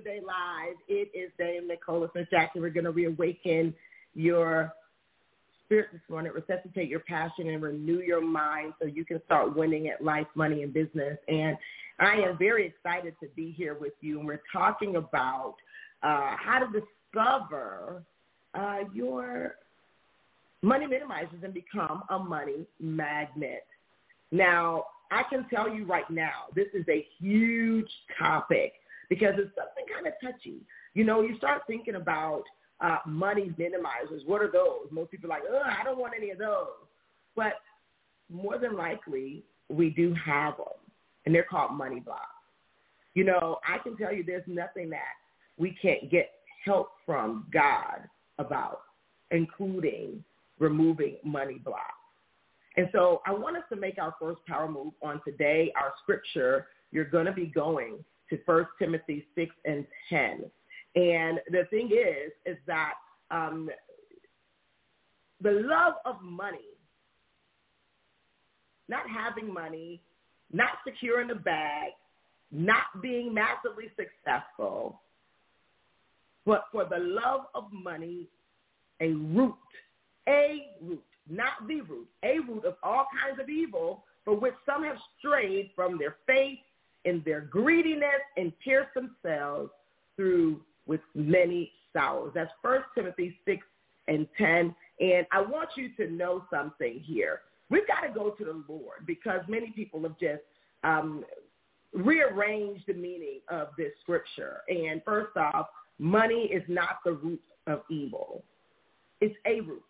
Day Live. It is Dame Nicola Smith Jackson. We're going to reawaken your spirit this morning, resuscitate your passion, and renew your mind so you can start winning at life, money, and business. And I am very excited to be here with you. And we're talking about uh, how to discover uh, your money minimizers and become a money magnet. Now, I can tell you right now, this is a huge topic because it's something kind of touchy. You know, you start thinking about uh, money minimizers. What are those? Most people are like, oh, I don't want any of those. But more than likely, we do have them, and they're called money blocks. You know, I can tell you there's nothing that we can't get help from God about, including removing money blocks. And so I want us to make our first power move on today. Our scripture, you're going to be going to 1 Timothy 6 and 10. And the thing is, is that um, the love of money, not having money, not securing the bag, not being massively successful, but for the love of money, a root, a root, not the root, a root of all kinds of evil for which some have strayed from their faith in their greediness and pierce themselves through with many sorrows. That's First Timothy 6 and 10. And I want you to know something here. We've got to go to the Lord because many people have just um, rearranged the meaning of this scripture. And first off, money is not the root of evil. It's a root.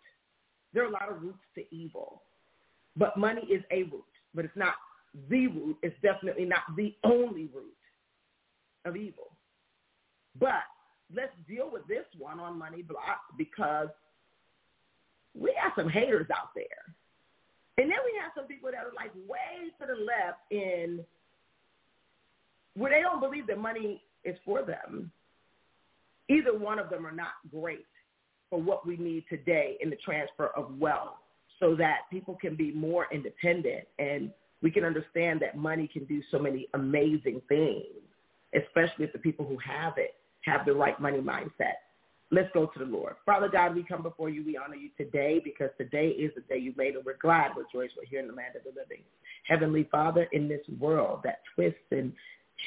There are a lot of roots to evil. But money is a root, but it's not the root. It's definitely not the only root of evil. But let's deal with this one on money block because we have some haters out there. And then we have some people that are like way to the left in where they don't believe that money is for them. Either one of them are not great for what we need today in the transfer of wealth so that people can be more independent and we can understand that money can do so many amazing things, especially if the people who have it have the right money mindset. Let's go to the Lord. Father God, we come before you. We honor you today because today is the day you made and we're glad, we're we're here in the land of the living. Heavenly Father, in this world that twists and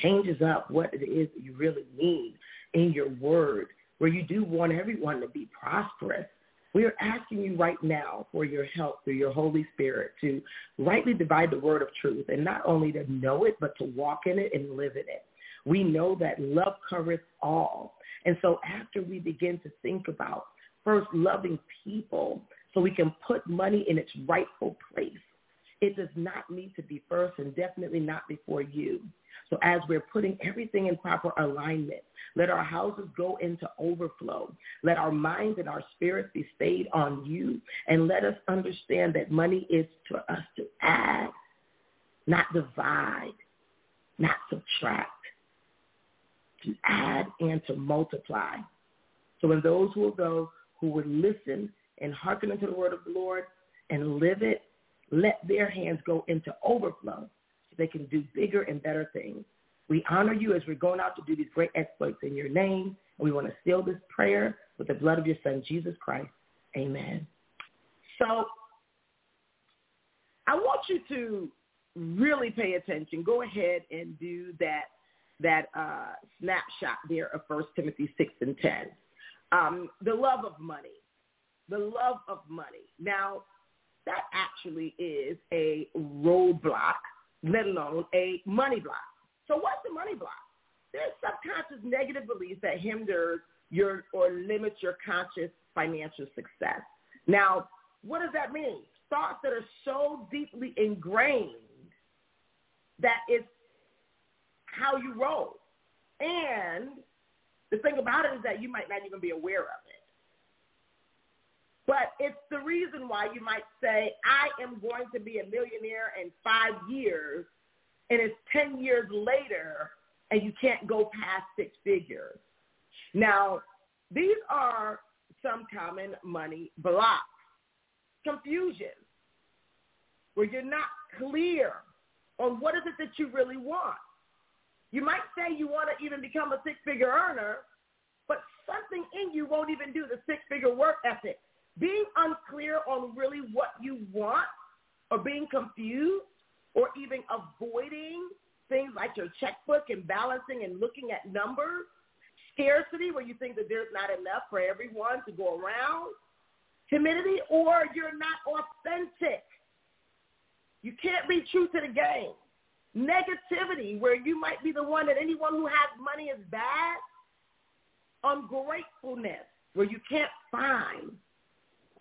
changes up what it is that you really need in your word, where you do want everyone to be prosperous, we are asking you right now for your help through your Holy Spirit to rightly divide the word of truth and not only to know it, but to walk in it and live in it. We know that love covers all. And so after we begin to think about first loving people so we can put money in its rightful place, it does not need to be first and definitely not before you. So as we're putting everything in proper alignment, let our houses go into overflow. Let our minds and our spirits be stayed on you. And let us understand that money is for us to add, not divide, not subtract, to add and to multiply. So when those who will go, who would listen and hearken unto the word of the Lord and live it, let their hands go into overflow so they can do bigger and better things. We honor you as we're going out to do these great exploits in your name. And we want to seal this prayer with the blood of your son, Jesus Christ. Amen. So I want you to really pay attention. Go ahead and do that that uh, snapshot there of 1 Timothy 6 and 10. Um, the love of money. The love of money. Now, that actually is a roadblock let alone a money block. So what's the money block? There's subconscious negative beliefs that hinder your or limit your conscious financial success. Now, what does that mean? Thoughts that are so deeply ingrained that it's how you roll. And The thing about it is that you might not even be aware of it. But it's the reason why you might say, I am going to be a millionaire in five years, and it's 10 years later, and you can't go past six figures. Now, these are some common money blocks. Confusion, where you're not clear on what is it that you really want. You might say you want to even become a six-figure earner, but something in you won't even do the six-figure work ethic. Being unclear on really what you want or being confused or even avoiding things like your checkbook and balancing and looking at numbers, scarcity where you think that there's not enough for everyone to go around, timidity, or you're not authentic. You can't be true to the game. Negativity where you might be the one that anyone who has money is bad. Ungratefulness where you can't find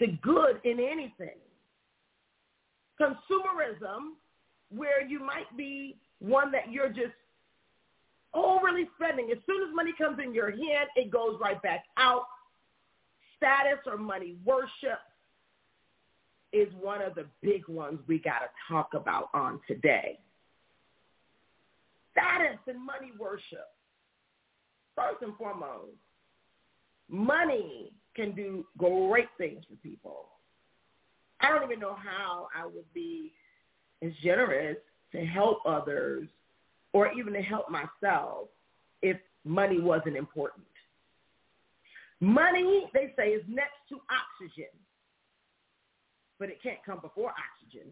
the good in anything. Consumerism where you might be one that you're just overly spending. As soon as money comes in your hand, it goes right back out. Status or money worship is one of the big ones we got to talk about on today. Status and money worship. First and foremost, money can do great things for people. I don't even know how I would be as generous to help others or even to help myself if money wasn't important. Money, they say, is next to oxygen, but it can't come before oxygen.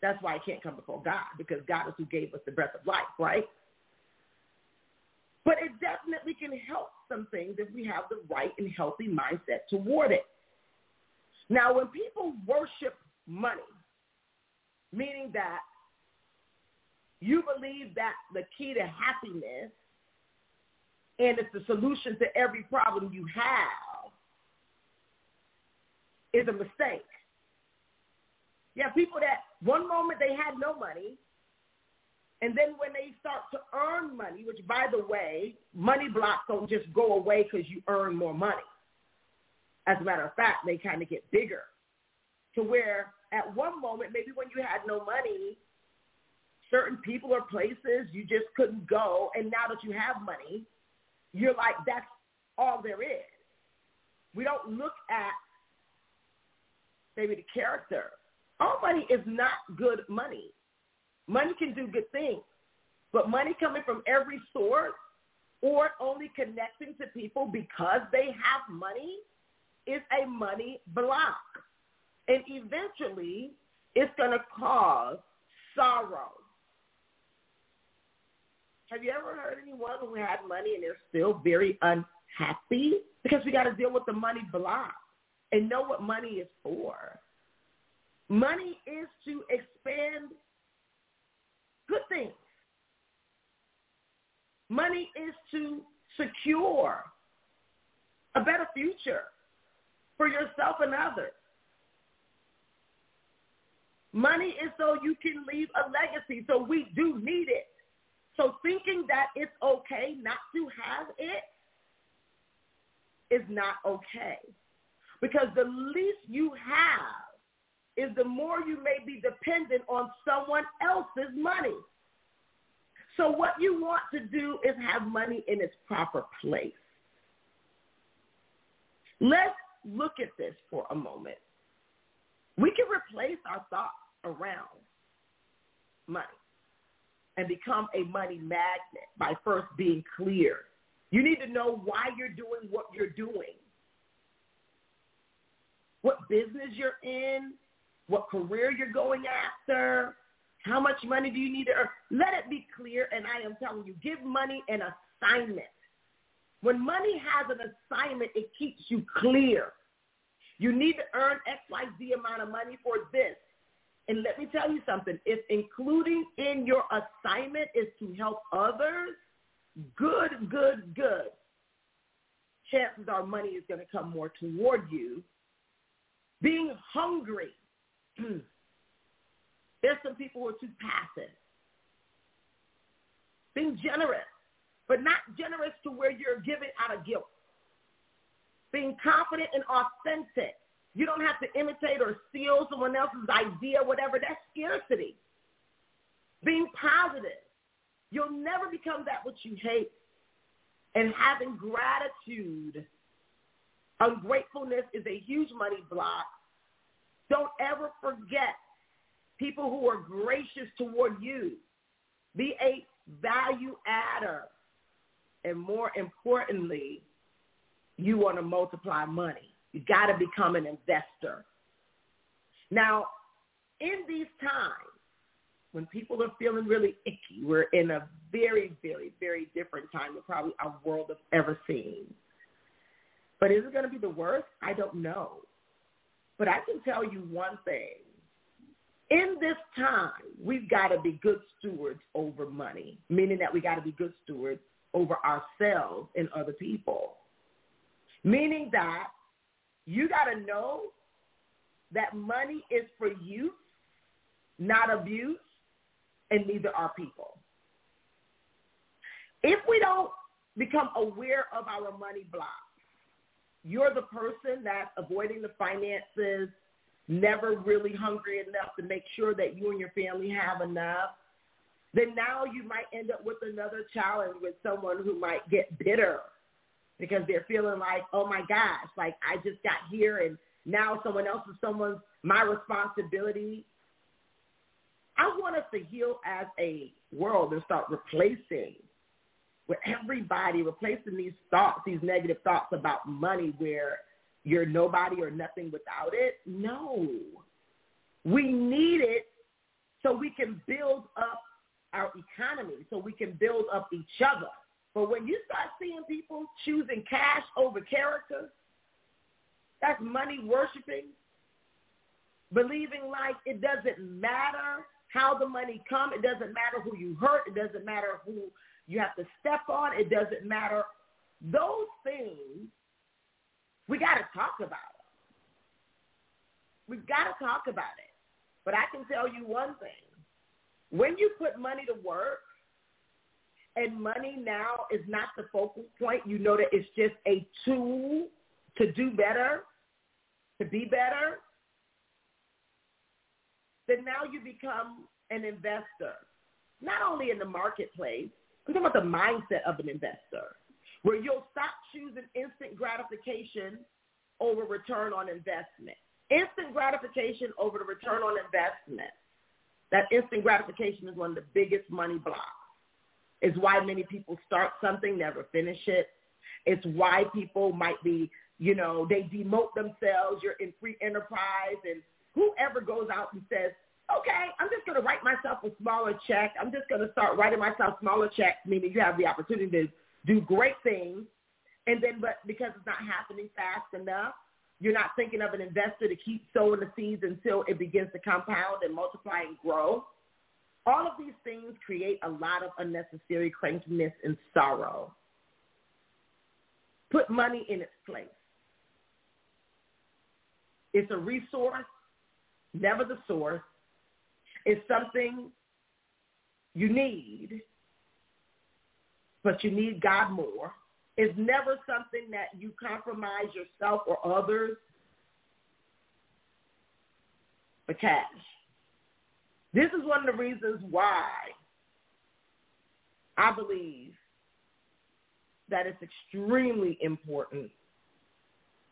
That's why it can't come before God, because God is who gave us the breath of life, right? But it definitely can help some things if we have the right and healthy mindset toward it. Now, when people worship money, meaning that you believe that the key to happiness and it's the solution to every problem you have is a mistake. Have people that one moment they had no money, and then when they start to earn money, which by the way, money blocks don't just go away because you earn more money. As a matter of fact, they kind of get bigger to where at one moment, maybe when you had no money, certain people or places you just couldn't go. And now that you have money, you're like, that's all there is. We don't look at maybe the character. All money is not good money. Money can do good things. But money coming from every source or only connecting to people because they have money is a money block. And eventually, it's going to cause sorrow. Have you ever heard anyone who had money and they're still very unhappy? Because we got to deal with the money block and know what money is for. Money is to expand good things. Money is to secure a better future for yourself and others. Money is so you can leave a legacy. So we do need it. So thinking that it's okay not to have it is not okay. Because the least you have is the more you may be dependent on someone else's money. So what you want to do is have money in its proper place. Let's look at this for a moment. We can replace our thoughts around money and become a money magnet by first being clear. You need to know why you're doing what you're doing, what business you're in, what career you're going after, how much money do you need to earn. Let it be clear, and I am telling you, give money an assignment. When money has an assignment, it keeps you clear. You need to earn XYZ amount of money for this. And let me tell you something. If including in your assignment is to help others, good, good, good. Chances are money is going to come more toward you. Being hungry. There's some people who are too passive. Being generous. but not generous to where you're giving out of guilt. Being confident and authentic. You don't have to imitate or steal someone else's idea, whatever. That's scarcity. Being positive. You'll never become that which you hate. And having gratitude. Ungratefulness is a huge money block. Don't ever forget people who are gracious toward you. Be a value adder. And more importantly, you want to multiply money. You got to become an investor. Now, in these times, when people are feeling really icky, we're in a very, very, very different time than probably our world has ever seen. But is it going to be the worst? I don't know. But I can tell you one thing. In this time, we've got to be good stewards over money, meaning that we got to be good stewards over ourselves and other people. Meaning that you got to know that money is for use, not abuse, and neither are people. If we don't become aware of our money blocks, you're the person that's avoiding the finances, never really hungry enough to make sure that you and your family have enough, then now you might end up with another challenge with someone who might get bitter because they're feeling like, oh my gosh, like I just got here and now someone else is someone's my responsibility. I want us to heal as a world and start replacing with everybody, replacing these thoughts, these negative thoughts about money where you're nobody or nothing without it. No. We need it so we can build up our economy, so we can build up each other. But when you start seeing people choosing cash over character, that's money worshiping, believing like it doesn't matter how the money come, it doesn't matter who you hurt, it doesn't matter who you have to step on, it doesn't matter. Those things, we got to talk about it. We've got to talk about it. But I can tell you one thing. When you put money to work, and money now is not the focal point. You know that it's just a tool to do better, to be better. Then now you become an investor, not only in the marketplace, we're talking about the mindset of an investor, where you'll stop choosing instant gratification over return on investment. Instant gratification over the return on investment. That instant gratification is one of the biggest money blocks. It's why many people start something, never finish it. It's why people might be, you know, they demote themselves. You're in free enterprise and whoever goes out and says, okay, I'm just going to write myself a smaller check. I'm just going to start writing myself smaller checks, meaning you have the opportunity to do great things. And then, but because it's not happening fast enough, you're not thinking of an investor to keep sowing the seeds until it begins to compound and multiply and grow. All of these things create a lot of unnecessary crankiness and sorrow. Put money in its place. It's a resource, never the source. It's something you need, but you need God more. It's never something that you compromise yourself or others for cash. This is one of the reasons why I believe that it's extremely important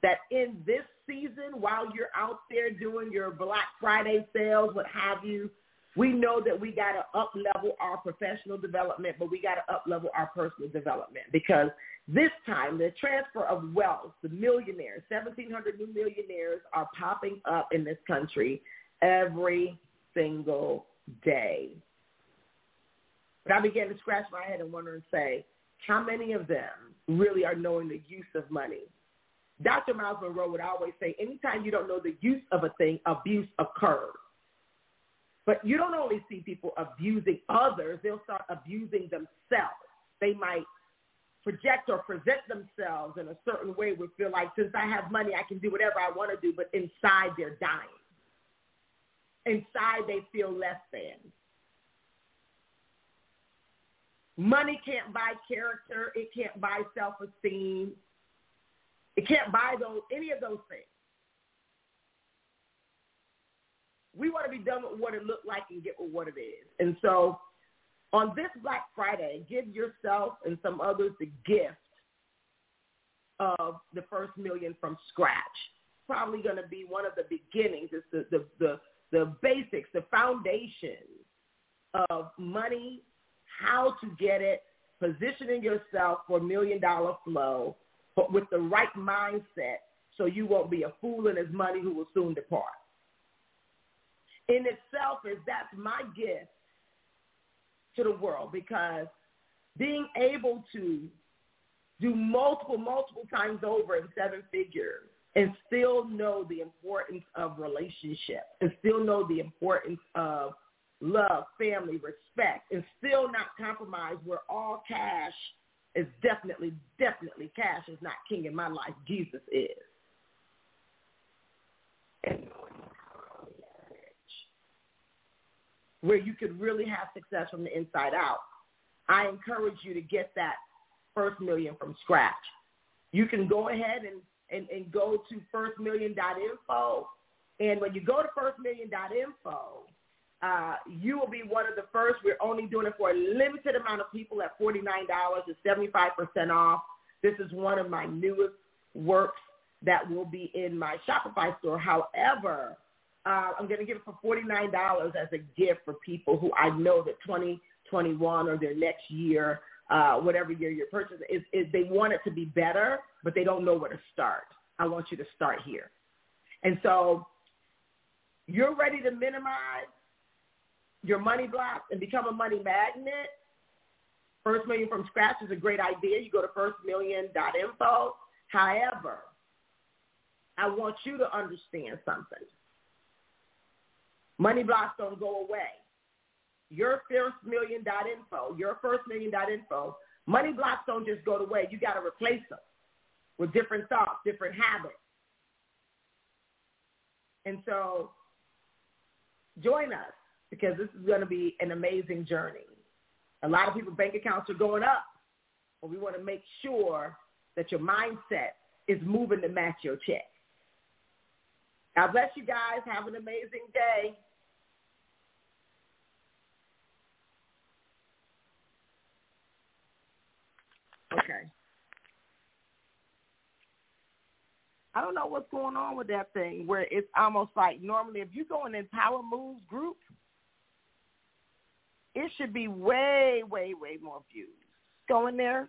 that in this season, while you're out there doing your Black Friday sales, what have you, we know that we got to up level our professional development, but we got to up level our personal development because this time the transfer of wealth, the millionaires, 1,700 new millionaires are popping up in this country every single day. But I began to scratch my head and wonder and say, how many of them really are knowing the use of money? Dr. Myles Munroe would always say, anytime you don't know the use of a thing, abuse occurs. But you don't only see people abusing others, they'll start abusing themselves. They might project or present themselves in a certain way would feel like since I have money, I can do whatever I want to do, but inside they're dying inside they feel less than. Money can't buy character. It can't buy self-esteem. It can't buy those any of those things. We want to be done with what it looked like and get with what it is. And so on this Black Friday, give yourself and some others the gift of the first million from scratch. Probably going to be one of the beginnings. It's the, the, the, the basics, the foundation of money, how to get it, positioning yourself for million dollar flow, but with the right mindset so you won't be a fool in his money who will soon depart. In itself is that's my gift to the world because being able to do multiple, multiple times over in seven figures and still know the importance of relationship and still know the importance of love, family, respect, and still not compromise where all cash is definitely, definitely cash is not king in my life. Jesus is. And where you could really have success from the inside out. I encourage you to get that first million from scratch. You can go ahead and, and, and go to firstmillion.info. And when you go to firstmillion.info, uh, you will be one of the first. We're only doing it for a limited amount of people at $49. It's 75% off. This is one of my newest works that will be in my Shopify store. However, uh, I'm going to give it for $49 as a gift for people who I know that 2021 or their next year, uh, whatever year you're purchasing, is, is they want it to be better, but they don't know where to start. I want you to start here. And so you're ready to minimize your money blocks and become a money magnet. First Million from scratch is a great idea. You go to firstmillion.info. However, I want you to understand something. Money blocks don't go away. Your first million dot info, your first million dot info, money blocks don't just go away. You got to replace them with different thoughts, different habits. And so join us because this is going to be an amazing journey. A lot of people's bank accounts are going up, but we want to make sure that your mindset is moving to match your check. God bless you guys. Have an amazing day. Okay. I don't know what's going on with that thing where it's almost like normally if you go in the Power Moves group, it should be way, way, way more views. Go in there.